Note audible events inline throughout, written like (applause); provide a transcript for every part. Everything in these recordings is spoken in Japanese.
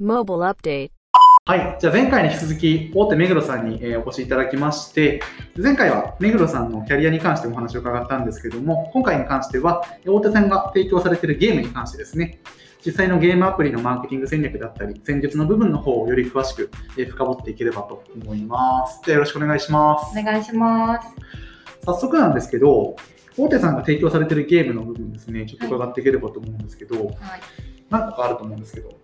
Mobile Update はい。じゃあ前回に引き続き、大手目黒さんにえーお越しいただきまして、前回は目黒さんのキャリアに関してお話を伺ったんですけども、今回に関しては、えー大手さんが提供されているゲームに関してですね、実際のゲームアプリのマーケティング戦略だったり、戦術の部分の方をより詳しく、えー深掘っていければと思います。じゃあよろしくお願いします。お願いします。早速なんですけど、大手さんが提供されているゲームの部分ですね、ちょっと伺っていければと思うんですけど、はい。何個かあると思うんですけど、ま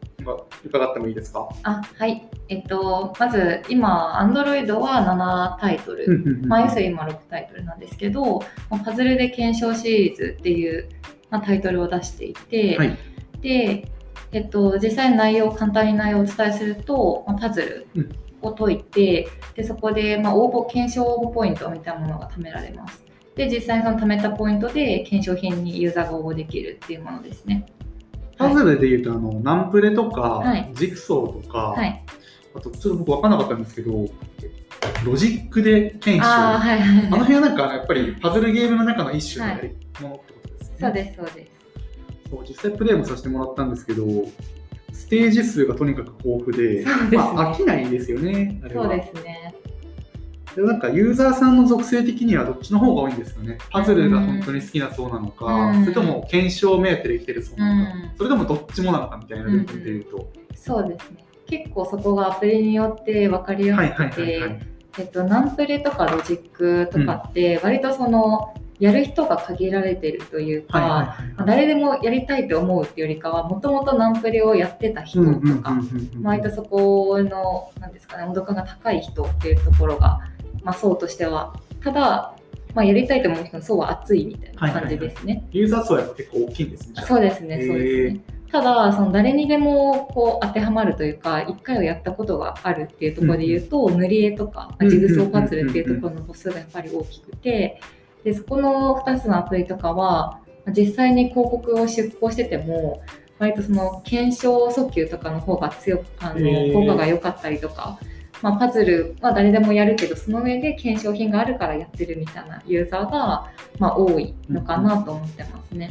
伺ってもいいですか？あ、はい。えっと、まず、今、Android は7タイトル。まあ、要するに今6タイトルなんですけど、まあパズルで検証シリーズっていう、まあ、タイトルを出していて、はいで、えっと、実際の内容、簡単に内容をお伝えすると、まあ、パズルを解いて、でそこで、まあ、応募、検証応募ポイントみたいなものが貯められます。で、実際にその貯めたポイントで検証品にユーザーが応募できるっていうものですね。パズルでいうと、あの、ナンプレとか、はいジグソーとか、はい。あと、ちょっと僕分からなかったんですけど、ロジックで検証。あ。の辺はなんか、やっぱりパズルゲームの中の一種のものってことですね。そうです、そうです。そう実際プレイもさせてもらったんですけど、ステージ数がとにかく豊富で、まあ、飽きないですよね。そうですね。でなんかユーザーさんの属性的にはどっちの方が多いんですよね。パズルが本当に好きなそうなのか、うんそれとも検証目当てで生きてるそうなのか、うんそれともどっちもなのかみたいな部分でいうと。そうですね。結構そこがアプリによって分かりやすくて、。えっと、ナンプレとかロジックとかって、割とその、やる人が限られてるというか、誰でもやりたいと思うっていうよりかは、もともとナンプレをやってた人とか、割とそこの、なんですかね、温度感が高い人っていうところが、まあ、層としては、ただ、まあ、やりたいと思う人の層は厚いみたいな感じですね。ユーザー層は結構大きいんですね。そうですね、そうですね。ただ、その誰にでもこう当てはまるというか、一回はやったことがあるっていうところで言うと、塗り絵とか、まあジグソーパズルっていうところの母数がやっぱり大きくて、でそこの2つのアプリとかは、まあ実際に広告を出稿してても、割とその検証訴求とかの方が強く、あの効果が良かったりとか、まあ、パズルは誰でもやるけど、その上で検証品があるからやってるみたいなユーザーが、まあ、多いのかなと思ってますね。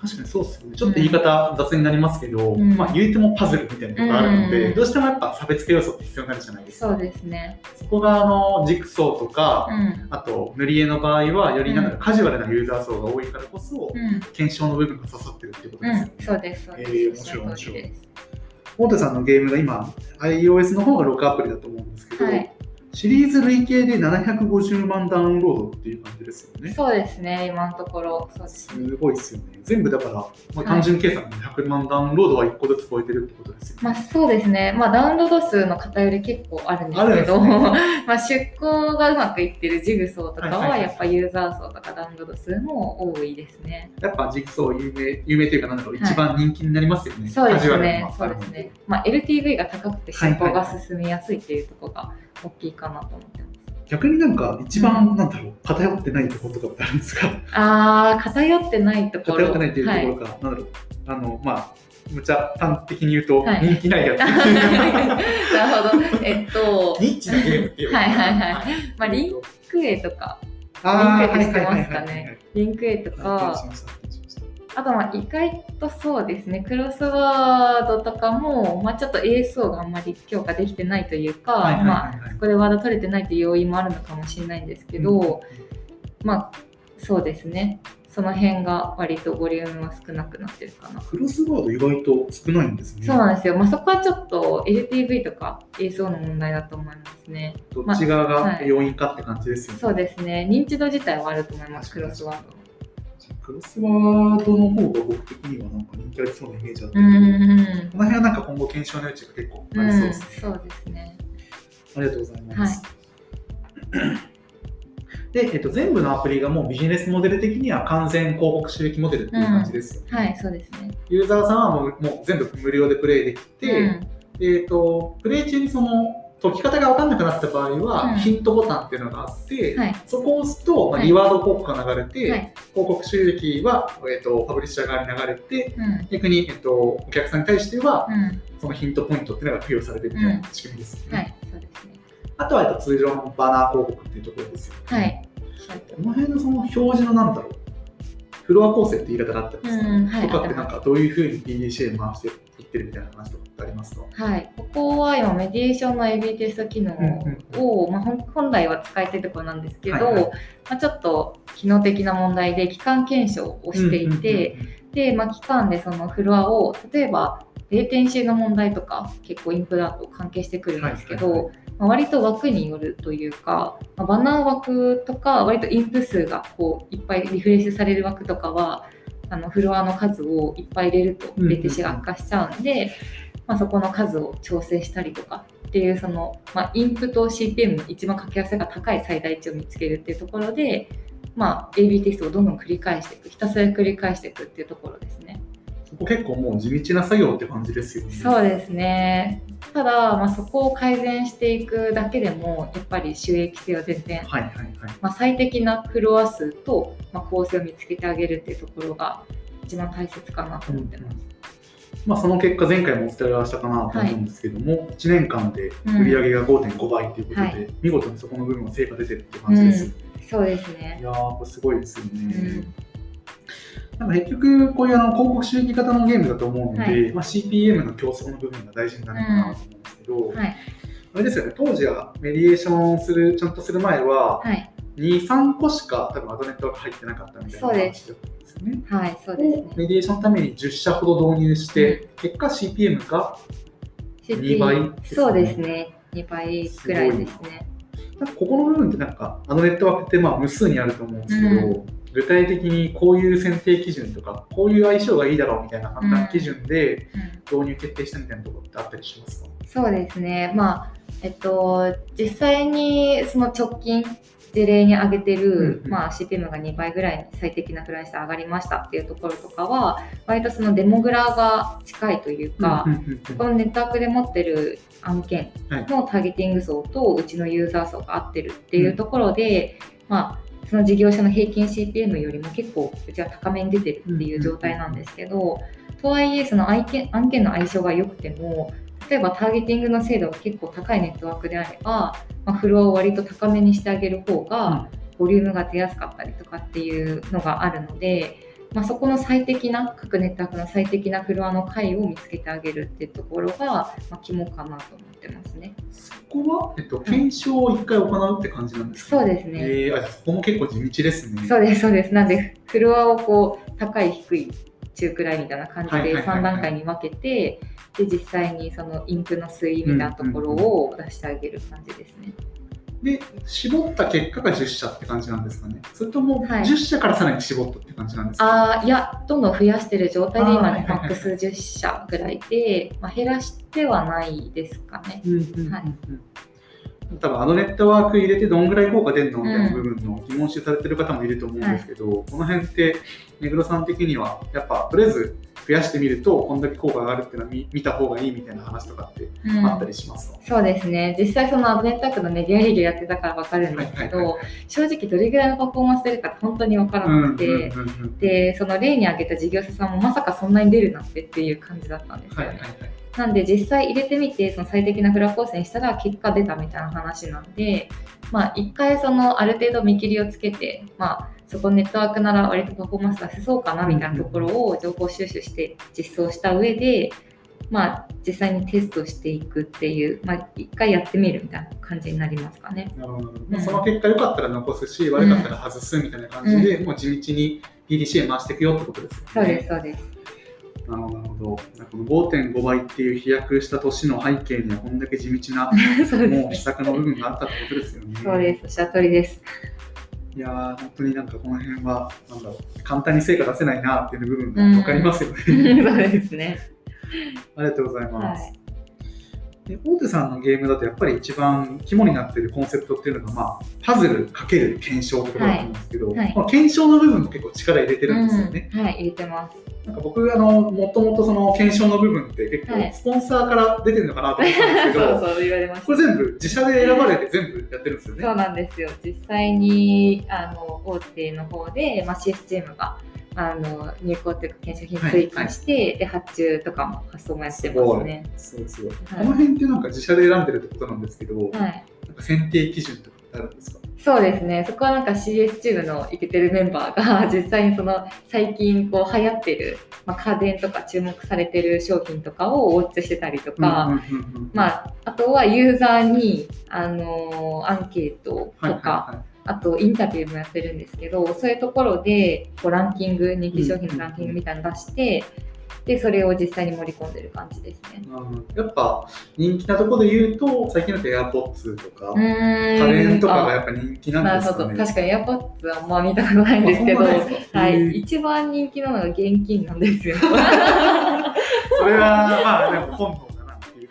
確かにそうですよね。ちょっと言い方雑になりますけど、うんまあ言うてもパズルみたいなところあるので、うんどうしてもやっぱ差別化要素って必要になるじゃないですか。そうですね。そこがあのジグソーとか、うん。あと塗り絵の場合はよりなんだろうカジュアルなユーザー層が多いからこそ、うん。検証の部分が刺さってるっていうことですよね。うん、そうです、そうです。えー面白いおっしゃる通りです大手さんのゲームが今 iOS の方がロックアプリだと思うんですけど、はい、シリーズ累計で750万ダウンロードっていう感じですよね。そうですね、今のところ、そうです。すごいですよね。全部だから、まあ、単純計算で100万ダウンロードは1個ずつ超えてるってことですよね。まあそうですね、まあダウンロード数の偏り結構あるんですけど、ね (laughs) まあ出稿がうまくいってるジグソーとかはいはいははいやっぱユーザー層とかダウンロード数も多いですね。やっぱジグソー有名、有名というか、なんだろう、はい一番人気になりますよね。そうですねな、そうですね。まあ LTV が高くて出稿が進みやすいっていうところが大きいかなと思ってます。逆になんか一番、なんだろう、偏ってないところとかってあるんですか？あー、偏ってないところ。偏ってないっていうとはいころか、なんだろう、あの、まあ、むちゃ端的に言うと、はい。人気ないやつ。(laughs) なるほど。えっと、ニッチなゲームっていうはいはいはい。まあリンクエとか、リンクエって知ってますかね。はいはいはいはいリンクエとはいか、あとまあ意外とそうですね、クロスワードとかも、まあ、ちょっと ASO があんまり強化できてないというか、はいはいはいまあ、そこでワード取れてないという要因もあるのかもしれないんですけど、まあそうですね、その辺が割とボリュームは少なくなってるかな。クロスワード意外と少ないんですね。そうなんですよ、まあ、そこはちょっと LTV とか ASO の問題だと思いますね。どっち側がまあはい。要因かって感じですよね。そうですね、認知度自体はあると思います、クロスワードの。クロスワードの方が僕的にはなんか人気ありそうなイメージあったけど、うんうんうんこの辺はなんか今後検証の余地が結構ありそうですね。そうですね。ありがとうございます。(coughs) で、えっと、全部のアプリがもうビジネスモデル的には完全広告収益モデルっていう感じですよね。はい、そうですね。ユーザーさんはもうもう全部無料でプレイできて、うんえっと、プレイ中にその解き方が分かんなくなった場合は、うん。ヒントボタンっていうのがあって、はい。そこを押すと、まあ、はい。リワード広告が流れて、はい。広告収益は、えっと、パブリッシャー側に流れて、うん。逆に、えっと、お客さんに対しては、うん。そのヒントポイントっていうのが付与されるみたいな仕組みですよね。はい、そうですね。あとは、えっと、通常のバナー広告っていうところですよね。はい。この辺のその表示のなんだろう、フロア構成って言い方があったんですか、うん。はい。とかってなんかどういうふうに PDCA 回していっってるみたいな話とかってありますか？はい、ここは今メディエーションの AB テスト機能を、まあ、ほん本来は使えてるところなんですけど、はいはい。まあ、ちょっと機能的な問題で期間検証をしていて、で、まあ、期間でそのフロアを例えば0点集の問題とか結構インプだと関係してくるんですけど、はいはいはまあ、割と枠によるというか、まあ、バナー枠とか割とインプ数がこういっぱいリフレッシュされる枠とかはあのフロアの数をいっぱい入れるとうんうんうんレテシが悪化しちゃうんで、まあ、そこの数を調整したりとかっていうその、まあ、インプと CPM の一番掛け合わせが高い最大値を見つけるっていうところで、まあ、AB テストをどんどん繰り返していくひたすら繰り返していくっていうところですね。結構もう地道な作業って感じですよね。そうですねただ、まあ、そこを改善していくだけでもやっぱり収益性は全然、はいはいはい。まあ、最適なフロア数と、まあ、構成を見つけてあげるっていうところが一番大切かなと思ってます。まあ、その結果、前回もお伝えはしたかなと思うんですけども、1年間で売り上げが5.5倍ということで、はい見事にそこの部分は成果出てるって感じですよね。そうですねい。やー、これすごいですようね。んなんか結局、こういうあの広告収益型のゲームだと思うので、はいまあ、CPM の競争の部分が大事になるかなと思うんですけど、はい。あれですよね、当時はメディエーションする、ちゃんとする前は、はい。2、3個しか多分アドネットが入ってなかったみたいな話だったんですよね。はい。そうですね。メディエーションのために10社ほど導入して、結果 CPM が2倍ですねそうですね。2倍くらいですね。なんかここの部分ってなんかアドネットワークってまあ無数にあると思うんですけど、う具体的にこういう選定基準とかこういう相性がいいだろうみたいな判断基準でうん。導入決定したみたいなところってあったりしますか、そうですね。まあ、えっと、実際にその直近、事例に挙げてる、うんうん。まあ、CPM が2倍ぐらいに最適なフライス上がりましたっていうところとかは、割とそのデモグラが近いというか、うんうんうんこのネットワークで持ってる案件のターゲティング層とうちのユーザー層が合ってるっていうところで、まあ、その事業者の平均 CPM よりも結構うちは高めに出てるっていう状態なんですけど、とはいえその案件案件の相性が良くても例えばターゲティングの精度が結構高いネットワークであれば、まあ、フロアを割と高めにしてあげる方が、ボリュームが出やすかったりとかっていうのがあるので、まあ、そこの最適な各ネットワークの最適なフロアの回を見つけてあげるっていうところが、まあ、肝かなと思ってますね。そこは、えっと、検証を1回行うって感じなんですか、そうですね。えーあそこも結構地道ですね。そうですそうです。なんでフロアをこう高い低い中くらいみたいな感じではいはいはいはい3段階に分けて、で実際にそのインクの推移みたいなところを出してあげる感じですね。で、絞った結果が10社って感じなんですかね。それともはい。10社からさらに絞ったって感じなんですか、ああいやどんどん増やしてる状態で今マックス10社ぐらいで、まあ、減らしてはないですかね。うんうんうんうん。はい。多分あのネットワーク入れてどんぐらい効果出るのみたいな部分の疑問視されてる方もいると思うんですけど、この辺って目黒さん的にはやっぱとりあえず増やしてみるとこんだけ効果があるっていうのは見見た方がいいみたいな話とかってうん。あったりしますか、そうですね。実際そのアドネットワークのメディア営業やってたから分かるんですけど正直どれぐらいのパフォーマンス出るかって本当に分からなくて。うんうんうんうん。でその例に挙げた事業者さんもまさかそんなに出るなんてっていう感じだったんですよね。はいはいはい。なんで実際入れてみてその最適なフラ構成にしたら結果出たみたいな話なんで、まあ、一回そのある程度見切りをつけて、まあ、そこネットワークなら割とパフォーマンス出せそうかなみたいなところを情報収集して実装した上で、まあ、実際にテストしていくっていう、まあ、一回やってみるみたいな感じになりますかね。なるほどうんその結果良かったら残すし、悪かったら外すみたいな感じで、もう地道に PDCA 回していくよってことですよね。そうですそうです。なるほど。この5.5倍っていう飛躍した年の背景には、こんだけ地道な、(laughs) もう。施策の部分があったってことですよね。そうです。おっしゃる通りです。いやー、本当になんかこの辺は、なんだろう、簡単に成果出せないなっていう部分が分かりますよね。(laughs) そうですね。(laughs) ありがとうございます。はいで大手さんのゲームだとやっぱり一番肝になっているコンセプトっていうのが、まあ、パズルかける検証ってことだと思うんですけど、はいはいまあ、検証の部分も結構力入れてるんですよね。うんはい、入れてます。僕あのもともとその検証の部分って結はい構スポンサーから出てるのかなと思ったんですけど、(laughs) そう言われましこれ全部自社で選ばれて全部やってるんですよね。そうなんですよ。実際にあの大手の方で、まあ、CS チームがあの入稿というか検証品追加して、で発注とかも発送もやってますね。そうですよ、はいこの辺ってなんか自社で選んでるってことなんですけど、はい。なんか選定基準とかってあるんですか？そうですね。そこはなんか CS チームのイケてるメンバーが (laughs) 実際にその最近こう流行ってる、まあ、家電とか注目されてる商品とかをウォッチしてたりとか、まあ、あとはユーザーに、あのーアンケートとか、あとインタビューもやってるんですけどそういうところでこうランキング人気商品のランキングみたいなの出して、でそれを実際に盛り込んでる感じですね。うん。やっぱ人気なところで言うと最近だと AirPods とかうーん。家電とかがあやっぱ人気ななんですかね。確かに AirPods あんま見たことないんですけど、はい、一番人気なのが現金なんですよ。(laughs) それはまあでも本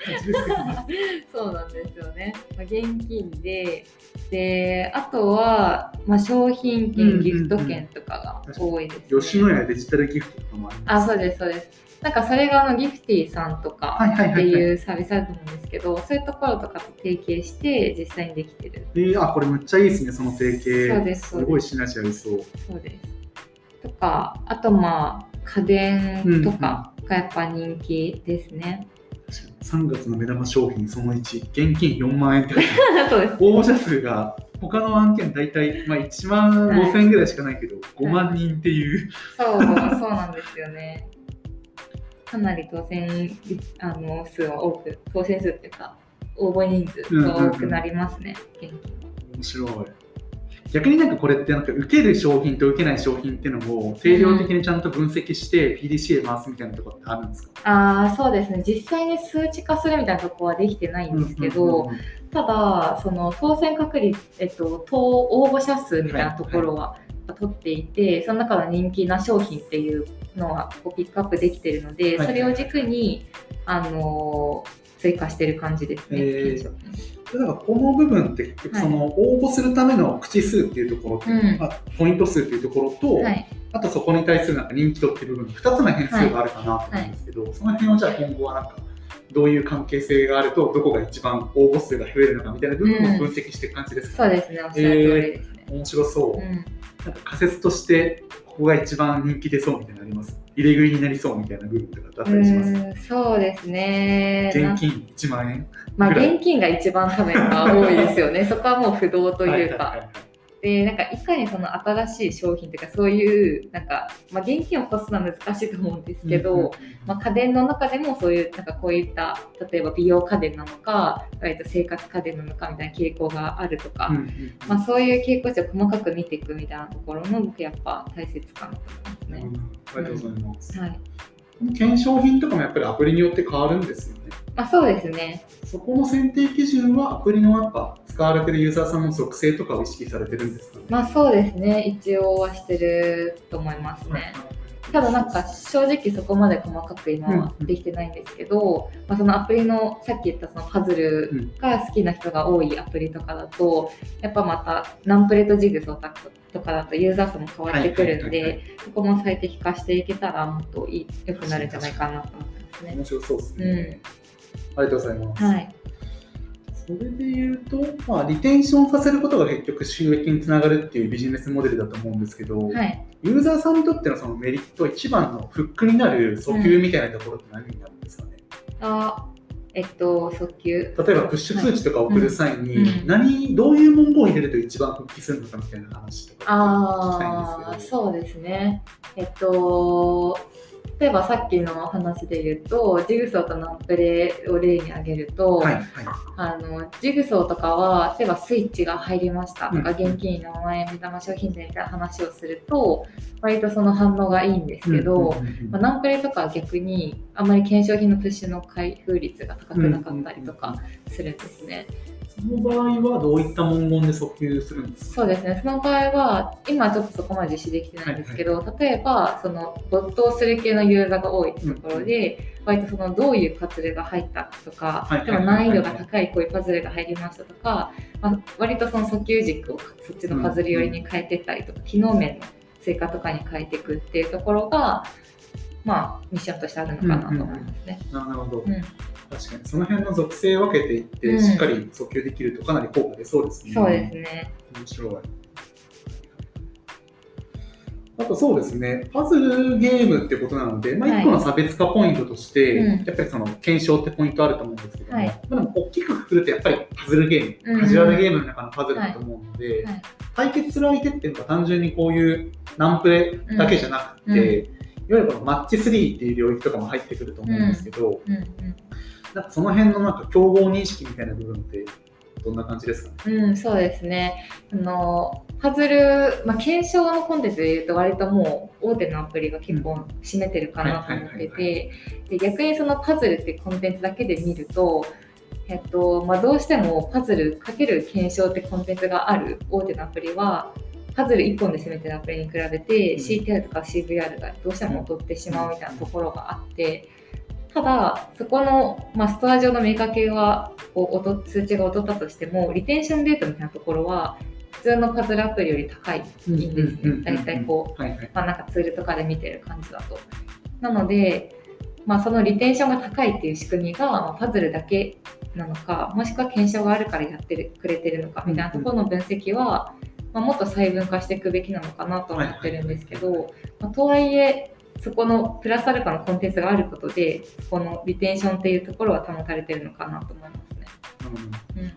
感じですけどね。そうなんですよね。まあ、現金で、で、あとは、まあ、商品うんうん券、ギフト券とかが多いです、ね吉野家デジタルギフトとかもあります。あ、そうです、そうです。なんかそれがあのギフティさんとかっていうサービスあると思うんですけど、そういうところとかと提携して実際にできてる。えー、あ、これめっちゃいいですね、その提携。そうですすごいシナジーありそう。そうです。とか、あとまあ家電とかがやっぱ人気ですね。3月の目玉商品その1、現金4万円って (laughs) そうです。応募者数が他の案件大体、まあ、1万5千円ぐらいしかないけど、5万人っていう、そう、そうなんですよね。かなり当選あの数は多く、当選数っていうか、応募人数が多くなりますね、現金面白い。逆になんかこれってなんか受ける商品と受けない商品っていうのを定量的にちゃんと分析して PDCA 回すみたいなところってあるんですか？ああ、そうですね。実際に数値化するみたいなところはできてないんですけど、うんうんうんただ、その当選確率、えっと、当応募者数みたいなところは取っていて、その中の人気な商品っていうのはこうピックアップできているので、はい。それを軸に、あのー追加してる感じですね、へー。だからこの部分って結局その応募するための口数っていうところと、うん。まあ、ポイント数っていうところと、はい、あとそこに対するなんか人気度っていう部分2つの変数があるかなと思うんですけど、その辺はじゃあ今後はなんかどういう関係性があるとどこが一番応募数が増えるのかみたいな部分を分析していく感じですか、そうですね、おっしゃる通りですね。面白そう、うんなんか仮説としてここが一番人気出そうみたいなのあります？入れ食いになりそうみたいな部分とかってあったりします？そうですね。な現金1万円？まあ、現金が一番多分が多いですよね。(laughs) そこはもう不動というか。はいはいはいはいでなんかいかにその新しい商品とかそういうなんか、まあ、現金を起こすのは難しいと思うんですけど、うんうんうんまあ、家電の中でもそういうなんかこういった例えば美容家電なのか割と生活家電なのかみたいな傾向があるとか、うんうんうんまあ、そういう傾向値を細かく見ていくみたいなところの僕やっぱ大切かなと思いますね。ありがとうございます。はいこの検証品とかもやっぱりアプリによって変わるんですよね。まあ、そうですね。そこの選定基準はアプリのやっぱ使われてるユーザーさんの属性とかを意識されてるんですかね？まあそうですね。一応はしてると思いますね。ただなんか正直そこまで細かく今はできてないんですけど、まあ、そのアプリのさっき言ったそのパズルが好きな人が多いアプリとかだとやっぱまたナンプレとジグソーとかだとユーザー数も変わってくるんでそこも最適化していけたらもっと良くなるんじゃないかなと思ってますね。面白そうですね。うんありがとうございます。はい、それで言うと、まあ、リテンションさせることが結局収益につながるっていうビジネスモデルだと思うんですけど、はい、ユーザーさんにとってのそのメリット、一番のフックになる訴求みたいなところって何になるんですかね？あえっと訴求例えばプッシュ通知とか送る際に、うんうん何どういう文言を入れると一番復帰するのかみたいな話とかあ聞きたいんあですけど。そうですね。えっと例えばさっきの話で言うとジグソーとナンプレを例に挙げると、はいはい。あのジグソーとかは例えばスイッチが入りましたとか、うん現金4万円目玉商品税みたいな話をすると割とその反応がいいんですけど、うんうんうんうんまあ、ナンプレとかは逆にあんまり検証品のプッシュの開封率が高くなかったりとかするんですね。その場合はどういった文言で訴求するんですか？そうですね、その場合は、今はちょっとそこまで実施できてないんですけど、例えば、その没頭する系のユーザーが多いところで、割とそのどういうパズルが入ったとか、はい。でも難易度が高いこういうパズルが入りましたとか、まあ、割とその訴求軸をそっちのパズル寄りに変えていったりとか、機能面の追加とかに変えていくっていうところが、まあ、ミッションとしてあるのかなと思いますね。なるほど、うん確かに。その辺の属性を分けていって、うん。しっかり訴求できるとかなり効果出そうですね。そうですね。面白い。あとそうですね、パズルゲームってことなので、まあ、はい。1個の差別化ポイントとして、うん。やっぱりその検証ってポイントあると思うんですけども、はい。まあ、でも大きくくくるとやっぱりパズルゲーム、うん。カジュアルゲームの中のパズルだと思うので、はい。はい対決する相手っていうのは単純にこういうナンプレだけじゃなくて、うん。いわゆるこのマッチ3っていう領域とかも入ってくると思うんですけど、なんかその辺のなんか競合認識みたいな部分ってどんな感じですかね？うん、そうですね。あのパズル、まあ、検証のコンテンツでいうと割ともう大手のアプリが結構占めてるかなと思っててで逆にそのパズルってコンテンツだけで見ると、えっとまあ、どうしてもパズルかける検証ってコンテンツがある大手のアプリはパズル1本で攻めてるアプリに比べて、うん CTR とか CVR がどうしても劣ってしまうみたいなところがあって。ただ、そこの、まあ、ストア上の見かけはこう劣数値が劣ったとしても、リテンションレートみたいなところは、普通のパズルアプリより高いんですね。大体こう、はいはいまあ、なんかツールとかで見てる感じだと。なので、まあ、そのリテンションが高いっていう仕組みが、まあ、パズルだけなのか、もしくは検証があるからやってるくれてるのかみたいなところの分析は、まあ、もっと細分化していくべきなのかなと思ってるんですけど、まあ、とはいえ、そこのプラスアルファのコンテンツがあることで、そこのリテンションっていうところは保たれてるのかなと思いますね。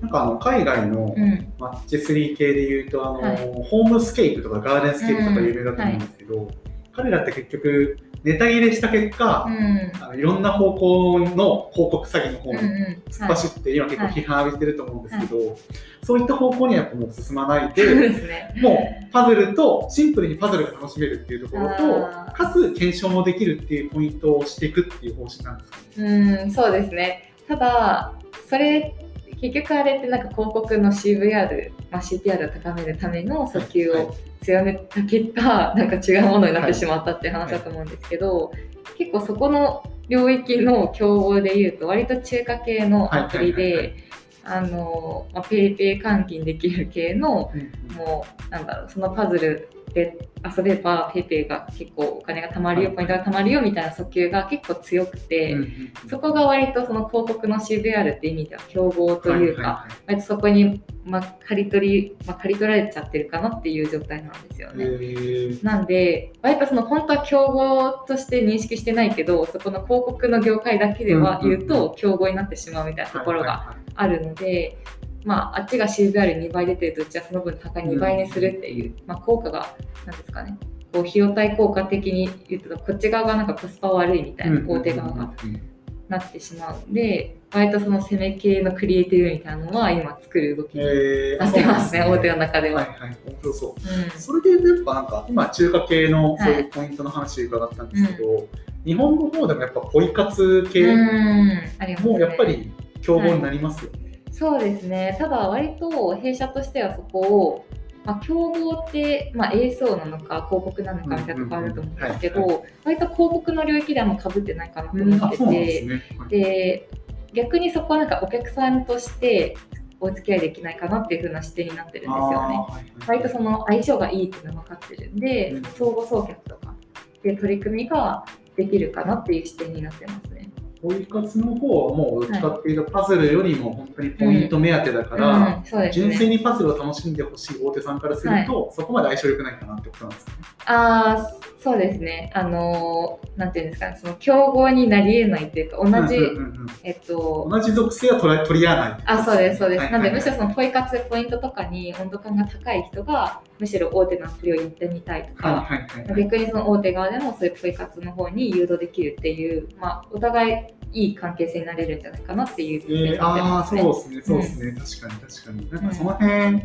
なんかあの海外のうん、マッチ3系でいうとあの、はい。ホームスケープとかガーデンスケープとか有名だと思うんですけど、彼らって結局ネタ切れした結果、うん、あのいろんな方向の広告詐欺の方うん、にうん、突っ走って、今結構批判浴びてると思うんですけど、そういった方向にはやっぱもう進まないで、(laughs) ね。もうパズルとシンプルにパズルが楽しめるっていうところあと、ーかつ検証もできるっていうポイントをしていくっていう方針なんですか？ね。うん、そうですね。ただ、それ、結局あれってなんか広告の CVR、まあ、CTR を高めるための訴求はいを強めた結果、なんか違うものになってしまったっていう話だと思うんですけど、結構そこの領域の競合でいうと、割と中華系のアプリはいはいはいはで、あの、まあ、 PayPay 換金できる系の、もうなんだろうそのパズルで遊べば PayPay が結構お金が貯まるよ、はいポイントが貯まるよみたいな訴求が結構強くて、うんうんそこが割とその広告の CVR って意味では競合というか、はは割とそこに、まあ、刈り取り、まあ、刈り取られちゃってるかなっていう状態なんですよね。ー。なんで、割とその本当は競合として認識してないけど、そこの広告の業界だけでは言ううんうんと競合になってしまうみたいなところがはいはいはい。あるので、まあ、あっちが CVR2 倍出てるとうちはその分高い2倍にするっていう、まあ、効果がなんですかね。こう費用対効果的に言うとこっち側がなんかコスパ悪いみたいな大手側がうんうんうんなってしまうんで割とその攻め系のクリエイティブみたいなのは今作る動きにえーなってますね、そうなんで大手の中では。はいはい、面白そう。うん。それでやっぱなんか今中華系のそういうポイントの話伺ったんですけど、日本の方でもやっぱポイ活系もやっぱり競合になりますよね。そうですね、ただ割と弊社としてはそこを、まあ、競合って、まあ、ASO なのか広告なのかみたいなところあると思うんですけど、割と広告の領域ではもうかぶってないかなとうん思ってあそうなんでね。はいで逆にそこはなんかお客さんとしてお付き合いできないかなっていう風な視点になってるんですよね。割とその相性がいいっていうのが分かってるんで、うん相互送客とかっていう取り組みができるかなっていう視点になってますね。ポイ活の方はもうどっちかっていうとパズルよりも本当にポイント目当てだから。純粋にパズルを楽しんでほしい大手さんからすると、そこまで相性良くないかなってことなんですかね。ああ、そうですね。あのーなんていうんですかね、その競合になり得ないというか、同じ、えっと、同じ属性は取り取り合わない。あ、そうです、そうです。はいなんで、はいむしろそのポイ活ポイントとかに温度感が高い人が、むしろ大手のアプリをやってみたいとはいか。逆にその大手側でもそういうポイ活の方に誘導できるっていう、まあ、お互いいい関係性になれるんじゃないかなっていうふうにえー、ああ。そうですね、そうですね、確かに確かに。なんかその辺、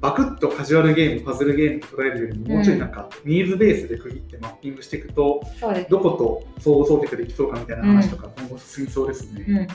バクッとカジュアルゲーム、パズルゲームと捉えるよりも、もうちょいなんか、ニーズベースで区切ってマッピングしていくと。どこと相互送客できそうかみたいな話とか、今後進みそうですね。うんうん。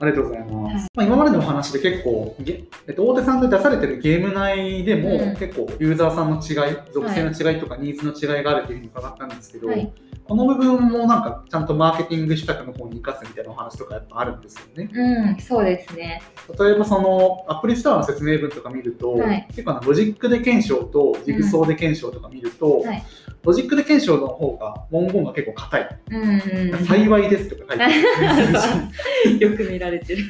ありがとうございます。はいまあ、今までのお話で結構、げえっと、大手さんで出されてるゲーム内でも、うん結構ユーザーさんの違い、属性の違いとかニーズの違いがあるというふうに伺ったんですけど、はい。この部分もなんかちゃんとマーケティング施策の方に生かすみたいなお話とかやっぱあるんですよね。うん、そうですね。例えばそのアプリストアの説明文とか見ると、はい結構ロジックで懸賞とジグソーで懸賞とか見ると、はいロジックで懸賞の方が文言が結構硬い。うんうんうん。幸いですとか書いて。(laughs) よく見られてる。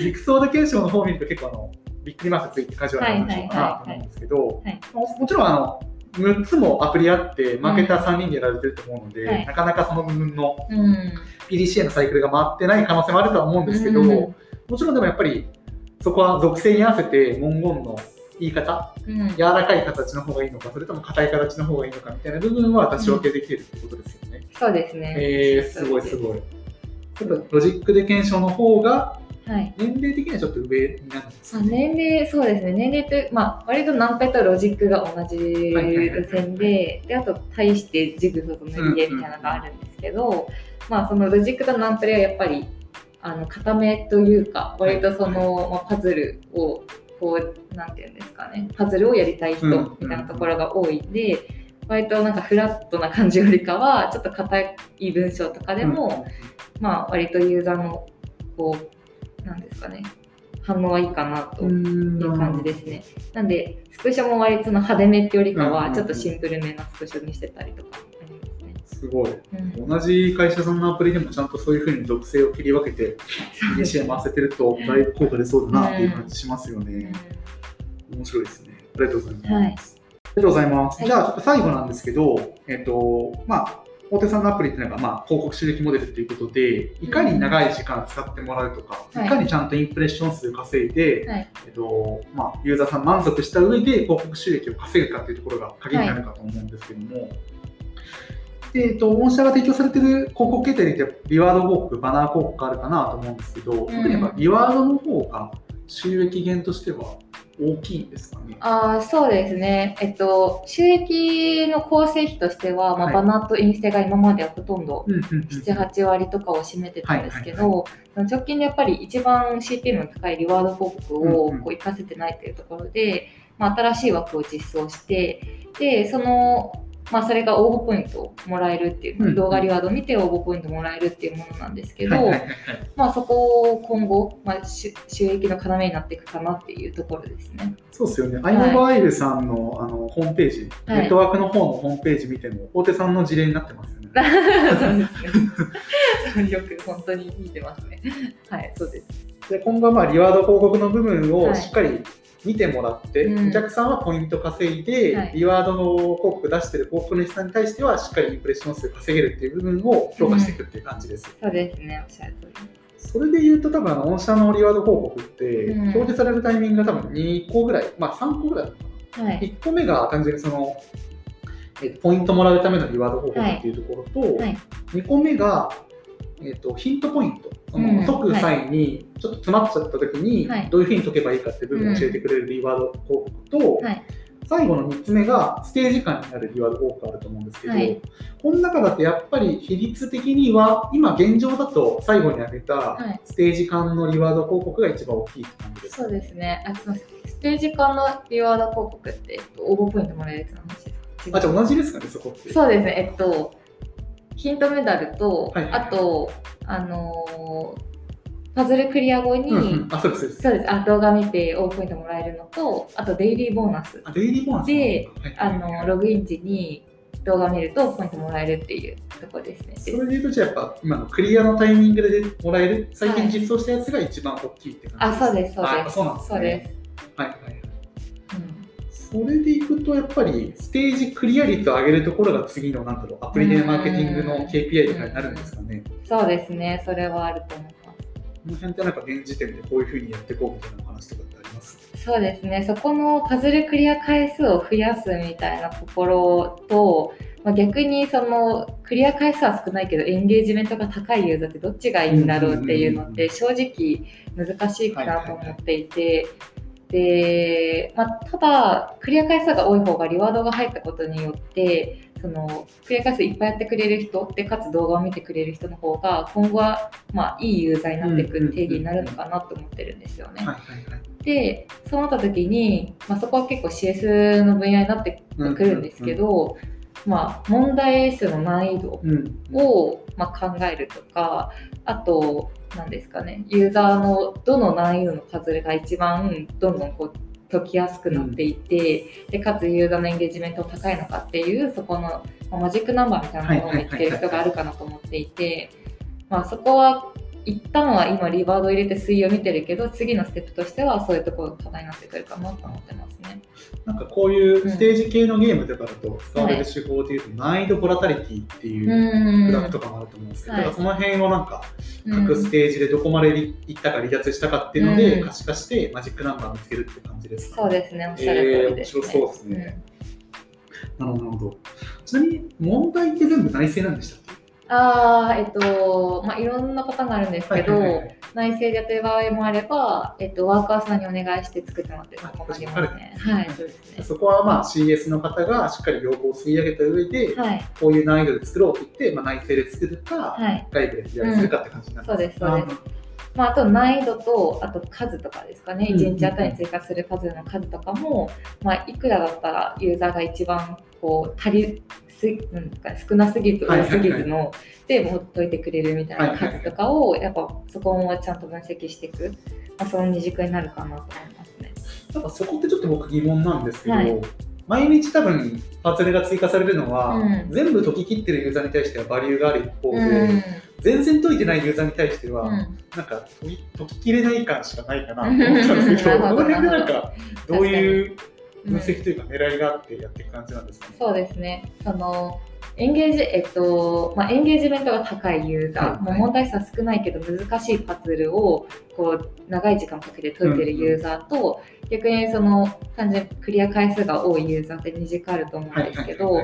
ジグソーで懸賞の方を見ると結構あのびっくりマークついてカジュアルな文章かなと思うんですけど、はいももちろんあの6つもアプリあって、マーケター3人でやられてると思うので、はいなかなかその部分のうん。PDCA のサイクルが回ってない可能性もあるとは思うんですけど、うんもちろんでもやっぱりそこは属性に合わせて文言の言い方、うん。柔らかい形の方がいいのか、それとも硬い形の方がいいのかみたいな部分は多少分けできてるってことですよね。そうですね。えー、すごいすごい。ちょっとロジックで検証の方がはい。年齢的にはちょっと上になるんですあかね。年齢、そうですね。年齢って、まあ、割とナンペとロジックが同じ路線で、で、あと、対してジグソと塗り絵みたいなのがあるんですけど、まあ、そのロジックとナンペではやっぱり、あの、固めというか、割とその、まあ、パズルを、こう、なんていうんですかね、パズルをやりたい人うん。みたいなところが多いんで、割となんかフラットな感じよりかは、ちょっと硬い文章とかでも、まあ、割とユーザーの、こう、なんですかね、反応はいいかなとうん、いう感じですね。なんで、スクショも割とその派手めってよりかは、ちょっとシンプルめなスクショにしてたりとかすごい。うん同じ会社さんのアプリでもちゃんとそういうふうに属性を切り分けて、PDCA 回せてると、だいぶ効果出そうだなっていう感じしますよね。面白いですね。ありがとうございます。はいありがとうございます。はいじゃあ、ちょっと最後なんですけど、えっと、まあ、大手さんのアプリっていうのが、まあ、広告収益モデルということで、いかに長い時間使ってもらうとか、はいい、かにちゃんとインプレッション数稼いで、はいえっと、まあ、ユーザーさん満足した上で広告収益を稼ぐかっていうところが鍵になるかと思うんですけども、でえっと、御社が提供されている広告形態でリワード広告、バナー広告があるかなと思うんですけど、特にやっぱリワードの方が収益源としては大きいんですかね？あーそうですね、えっと、収益の構成比としては、まあはい。バナーとインステが今まではほとんどうんうんうん7、8割とかを占めてたんですけはいど、直近でやっぱり一番 CPM の高いリワード広告をこう活かせてないというところで、まあ、新しい枠を実装して、で、その、まあ、それが応募ポイントをもらえるっていう、うん動画リワードを見て応募ポイントもらえるっていうものなんですけど、はいはいはいはいまあ、そこを今後、まあ、収収益の要になっていくかなっていうところですね。そうですよね。アイモバイルさんのあのホームページ、はいネットワークの方のホームページ見ても、大手さんの事例になってますよね。(laughs) そうですね。よく本当に見てますね。はい、そうです。で今後はまあリワード広告の部分をはいしっかり見てもらって、うんお客さんはポイント稼いで、はいリワードの広告出してる広告主さんに対してはしっかりインプレッション数稼げるっていう部分を強化していくっていう感じです。そうですね。おっしゃる通り。それで言うと多分あの御社のリワード広告って、うん表示されるタイミングが多分2個ぐらい、まあ3個ぐらいあるのかな。はい。1個目が単純にその、えポイントもらうためのリワード広告っていうところと、はい2個目が、えっとヒントポイント、そのうん解く際にちょっと詰まっちゃった時に、はい。どういうふうに解けばいいかっていう部分を教えてくれるリワード広告と、はい。最後の3つ目がステージ間になるリワード広告あると思うんですけど、はい。この中だとやっぱり比率的には今現状だと最後に挙げたはい。ステージ間のリワード広告が一番大きいって感じです。かそうですね。あ、すみません。ステージ間のリワード広告って、えっと、応募ポイントもらえるやつの話です。かあじゃあ同じですかねそこって。そうですね。えっと、ヒントメダルと、はいはいはいあと、あのーパズルクリア後に、うんうん、あそうですそうですあ動画見て応募ポイントもらえるのと、あとデイリーボーナス。あデイリーボーナスであはいはいはいのログイン時に動画見るとポイントもらえるっていうところですね。それで言うと、じゃあやっぱ今のクリアのタイミングでもらえる、最近はい実装したやつが一番大きいって感じあ、そうです、そうあです。そうなんですね。そうです。はいはいそれでいくと、やっぱりステージクリア率を上げるところが次のなんだろうアプリでマーケティングの KPI とかになるんですかね。そうですね、それはあると思います。この辺ってなんか現時点でこういうふうにやっていこうみたいなお話とかってあります？そうですね、そこのパズルクリア回数を増やすみたいなところと、まあ、逆にそのクリア回数は少ないけどエンゲージメントが高いユーザーってどっちがいいんだろうっていうのって正直難しいかなと思っていて。でまあ、ただ、クリア回数が多い方がリワードが入ったことによってそのクリア回数いっぱいやってくれる人でかつ動画を見てくれる人の方が今後は、まあ、いいユーザーになっていく定義になるのかなと思ってるんですよね。でそうなった時に、まあ、そこは結構 CS の分野になってくるんですけど、まあ、問題数の難易度うん。を、まあ、考えるとかあと何ですかね。ユーザーのどの難易度のパズルが一番どんどんこう解きやすくなっていて、でかつユーザーのエンゲージメント高いのかっていうそこの、まあマジックナンバーみたいなものを見つける必要があるかなと思っていて、まあ、そこは一旦は今リバード入れて水を見てるけど次のステップとしてはそういうところが課題になってくるかなと思ってますね。なんかこういうステージ系のゲームとかだと使われる手法でいうと、難易度ボラタリティっていうグラフとかもあると思うんですけど、だからその辺をなんか各ステージでどこまで行ったか離脱したかっていうので可視化してマジックナンバー見つけるって感じですか、そうですね、おっしゃる通りです、ね、えー、面白そうですね。なるほど、なるほど。ちなみに問題って全部内製なんでしたっけ？あえっとまあ、いろんなパターンがあるんですけど、はいはいはい、内製でやってる場合もあれば、えっと、ワーカーさんにお願いして作ってもらってるもありますね。はい、そうですね。そこはまあ CS の方がしっかり要望を吸い上げた上で、はい、こういう難易度で作ろうと言って、まあ、内製で作るか、はい、外部で依頼するかって感じになります、うん、そうですそうです。まあ、あと難易度とあと数とかですかね、1日あたりに追加するパズルの数とかも、まあ、いくらだったらユーザーが一番こう足りすなんか少なすぎず多すぎずの、で持っといてくれるみたいな数とかを、やっぱそこもちゃんと分析していく、まあ、その二軸になるかなと思いますね。なんかそこってちょっと僕疑問なんですけど、はい、毎日多分パズルが追加されるのは、うん、全部解き切ってるユーザーに対してはバリューがある一方で、うん、全然解いてないユーザーに対しては、うん、なんか解ききれない感しかないかなと思ったんですけど、(laughs) この辺でなんかどういう分析というか狙いがあってやっていく感じなんですか、ね、そうですね。そのエンゲージ、えっとまあ、エンゲージメントが高いユーザー、はい、もう問題数少ないけど難しいパズルをこう長い時間かけて解いてるユーザーと、うんうん、逆にその単純クリア回数が多いユーザーって2軸あると思うんですけど、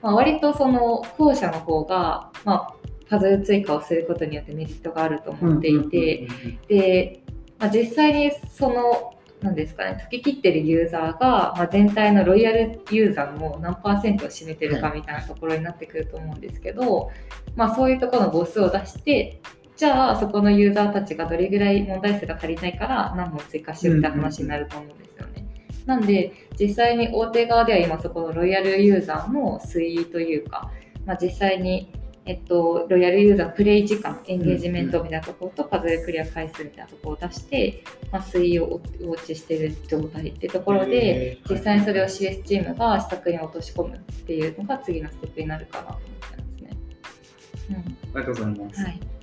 まあ、割とその後者の方が、まあ、パズル追加をすることによってメリットがあると思っていて、で、まあ、実際にそのなんですかね、解き切ってるユーザーが、まあ、全体のロイヤルユーザーの何パーセントを占めてるかみたいなところになってくると思うんですけど、まあ、そういうところの母数を出してじゃあそこのユーザーたちがどれぐらい問題数が足りないから何本追加しようみたいな話になると思うんですよね。なんで実際に大手側では今そこのロイヤルユーザーの推移というか、まあ、実際にえっと、ロイヤルユーザープレイ時間、エンゲージメントみたいなところと、パズルクリア回数みたいなところを出して、まあ、推移をウォッチしている状態っていうところで、実際にそれを CS チームが施策に落とし込むっていうのが次のステップになるかなと思ってますね。うん、ありがとうございます。はい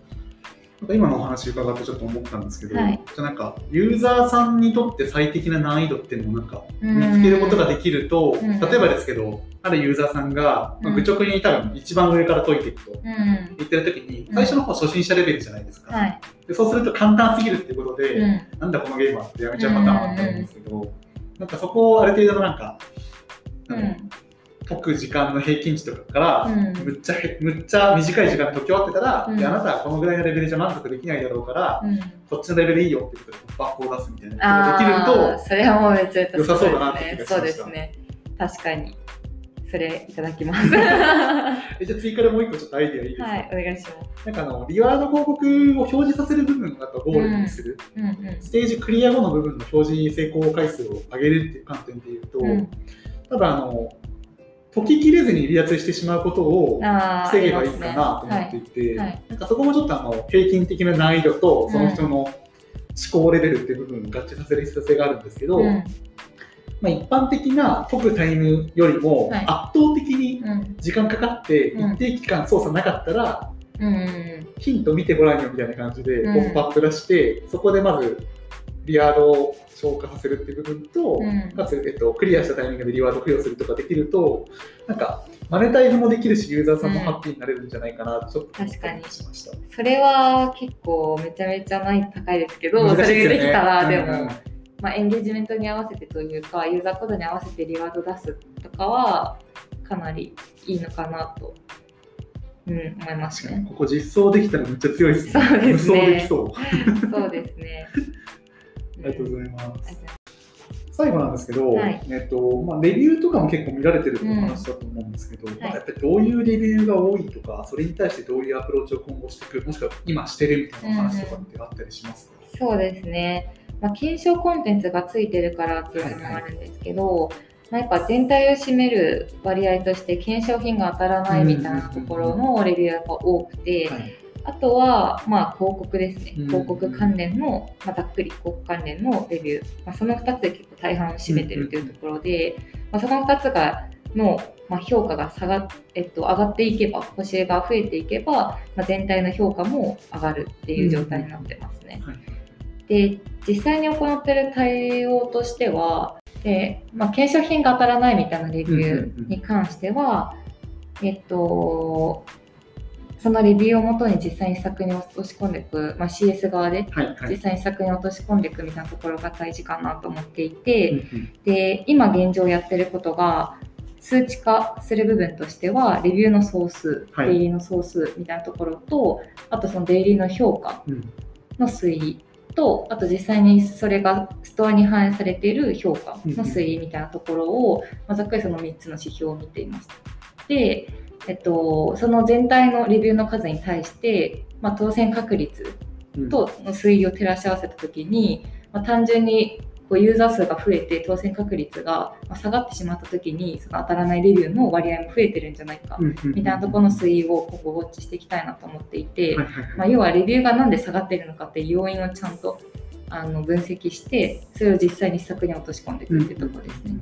今のお話伺ってちょっと思ったんですけど、はい、じゃなんかユーザーさんにとって最適な難易度っていうのをなんか見つけることができると、うん、例えばですけどあるユーザーさんが、まあ、愚直に多分一番上から解いていくと言ってる時に、最初の方初心者レベルじゃないですか、はい、でそうすると簡単すぎるっていうことで、うん、なんだこのゲームはってやめちゃうパターンあったんですけど、なんかそこをある程度のなんか、うん解く時間の平均値とかから、うん、むっちゃむっちゃ短い時間で解き終わってたら、うん、あなたはこのぐらいのレベルじゃ満足できないだろうから、うん、こっちのレベルいいよってことでバックを出すみたいなことができるとそれはもうめっちゃ良さそうだなって気がしまそうですね。確かに。それいただきます。(laughs) えじゃあ追加でもう一個ちょっとアイディアいいですか？はいお願いします。なんかあのリワード広告を表示させる部分をやっぱゴールにする、うんうんうん、ステージクリア後の部分の表示成功回数を上げるっていう観点でいうと、うん、多分あの解ききれずに離脱してしまうことを防げばいいかなと思っていて、ねはいはい、なんかそこもちょっとあの平均的な難易度とその人の思考レベルっていう部分を合致させる必要性があるんですけど、うん、まあ、一般的な解くタイムよりも圧倒的に時間かかって一定期間操作なかったら、ヒント見てごらんよみたいな感じでポップアップ出して、そこでまずリワードを消化させるっていう部分と、うん、かつ、えっと、クリアしたタイミングでリワード付与するとかできるとなんかマネタイズもできるしユーザーさんもハッピーになれるんじゃないかなとちょっと確かにしました。それは結構めちゃめちゃ難易度高いですけど、ね、それができたら、でも、うん。まあ、エンゲージメントに合わせてというかユーザーコードに合わせてリワード出すとかはかなりいいのかなとうん、思いますね。ここ実装できたらめっちゃ強いですね。そうですね。そう。(laughs) そうですね。ありがとうございます。最後なんですけど、はい、えっとまあ、レビューとかも結構見られてるって話だと思うんですけど、うんまあ、やっぱりどういうレビューが多いとか、それに対してどういうアプローチを今後していく、もしくは今してるみたいな話とかってあったりしますか、うん、そうですね、まあ、検証コンテンツがついてるからっていうのもあるんですけど、はいはいまあ、やっぱ全体を占める割合として検証品が当たらないみたいなところのレビューが多くて、はいあとは、まあ、広告ですね。広告関連の、まあ、ざっくり広告関連のレビュー。まあ、その2つで結構大半を占めてるというところで、まあ、その2つがの、まあ、評価が下が、えっと、上がっていけば星が増えていけば、まあ、全体の評価も上がるっていう状態になってますね。はいで実際に行ってる対応としてはで、まあ、検証品が当たらないみたいなレビューに関しては、えっとそのレビューをもとに実際に施策に落とし込んでいく、まあ、CS 側ではいはい。実際に施策に落とし込んでいくみたいなところが大事かなと思っていて、うんうん。で今現状やってることが数値化する部分としてはレビューの総数、はいデイリーの総数みたいなところとあとそのデイリーの評価うん。の推移とあと実際にそれがストアに反映されている評価の推移みたいなところを、まあ、ざっくりその3つの指標を見ています。で、えっと、その全体のレビューの数に対して、まあ、当選確率うん。との推移を照らし合わせたときに、まあ、単純にこうユーザー数が増えて当選確率がまあ下がってしまったときにその当たらないレビューの割合も増えてるんじゃないかうんうんみたいなところの推移を今後ウォッチしていきたいなと思っていて、まあ、要はレビューがなんで下がってるのかっていう要因をちゃんとあの分析してそれを実際に施策に落とし込んでいくっていうところですね。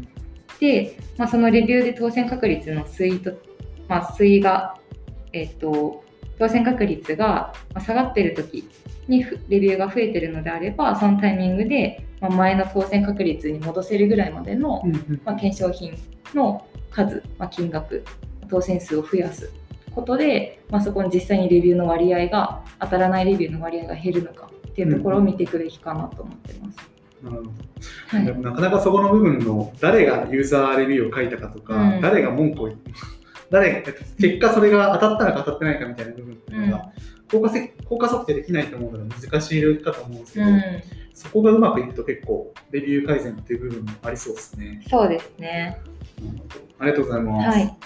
で、まあ、そのレビューで当選確率の推移と、まあ、推移が、えっと当選確率がまあ下がってる時にふレビューが増えてるのであればそのタイミングで、まあ、前の当選確率に戻せるぐらいまでの、まあ、検証品の数、まあ、金額当選数を増やすことで、まあ、そこに実際にレビューの割合が当たらないレビューの割合が減るのかっていうところを見ていくべきかなと思ってます。なるほど。はい。でもなかなかそこの部分の誰がユーザーレビューを書いたかとか、うん。誰が文句を誰結果それが当たったのか当たってないかみたいな部分っていうのが、効果せ効果測定できないと思うので難しいかと思うんですけど、うん、そこがうまくいくと結構レビュー改善っていう部分もありそうですね。そうですね。ありがとうございます。はい。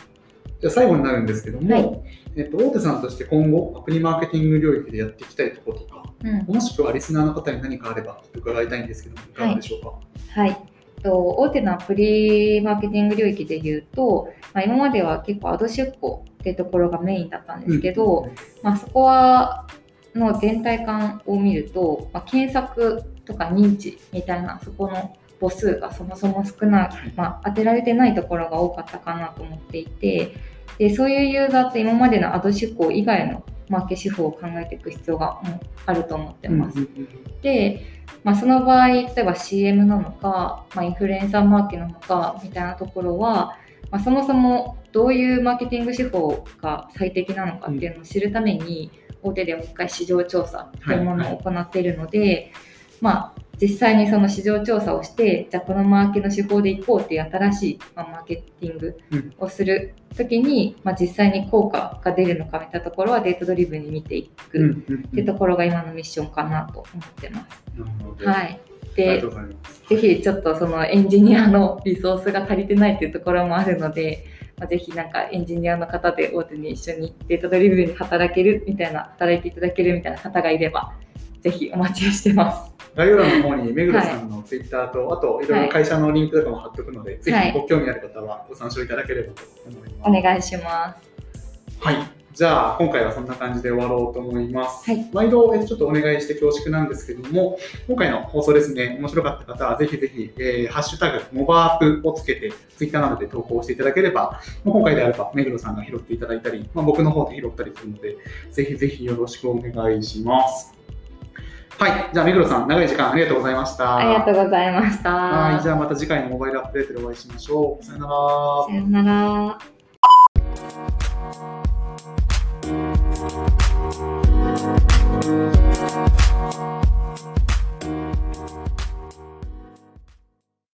じゃあ最後になるんですけども、はいえっと、大手さんとして今後アプリマーケティング領域でやっていきたいところとか、うん、もしくはリスナーの方に何かあれば伺いたいんですけども、いかがでしょうか？はい。と大手のアプリマーケティング領域で言うと、まあ、今までは結構アド出向っていうところがメインだったんですけど、まあ、そこはの全体感を見ると、まあ、検索とか認知みたいなそこの母数がそもそも少ない、はいまあ、当てられてないところが多かったかなと思っていてでそういうユーザーって今までのアド出向以外のマーケ手法を考えていく必要がうんあると思ってます。うんうんうんで、まあ、その場合例えば CM なのか、まあ、インフルエンサーマーケなのかみたいなところは、まあ、そもそもどういうマーケティング手法が最適なのかっていうのを知るために、大手でも一回市場調査というものを行っているので、まあ、実際にその市場調査をしてじゃあこのマーケの手法でいこうっていう新しい、まあ、マーケティングをするときに、まあ、実際に効果が出るのかみたいなところはデータドリブンに見ていく、うんっうんうんていうところが今のミッションかなと思ってます。はい、で。ぜひちょっとそのエンジニアのリソースが足りてないっていうところもあるので、まあ、ぜひなんかエンジニアの方で大手に一緒にデータドリブンに働けるみたいな働いていただけるみたいな方がいればぜひお待ちしてます。概要欄の方に目黒さんのツイッターと、あといろいろ会社のリンクとかも貼っておくので、ぜはいひご興味ある方はご参照いただければと思います。お願いします。はい。じゃあ、今回はそんな感じで終わろうと思います。はい毎度、えちょっとお願いして恐縮なんですけども、今回の放送ですね、面白かった方は、ぜひぜひ、えーハッシュタグ、モバープをつけて、ツイッターなどで投稿していただければ、もう今回であれば、目黒さんが拾っていただいたり、まあ、僕の方で拾ったりするので、ぜひぜひよろしくお願いします。はい。じゃあ、目黒さん、長い時間ありがとうございました。ありがとうございました。はい。じゃあ、また次回のモバイルアップデートでお会いしましょう。さよなら。さよなら。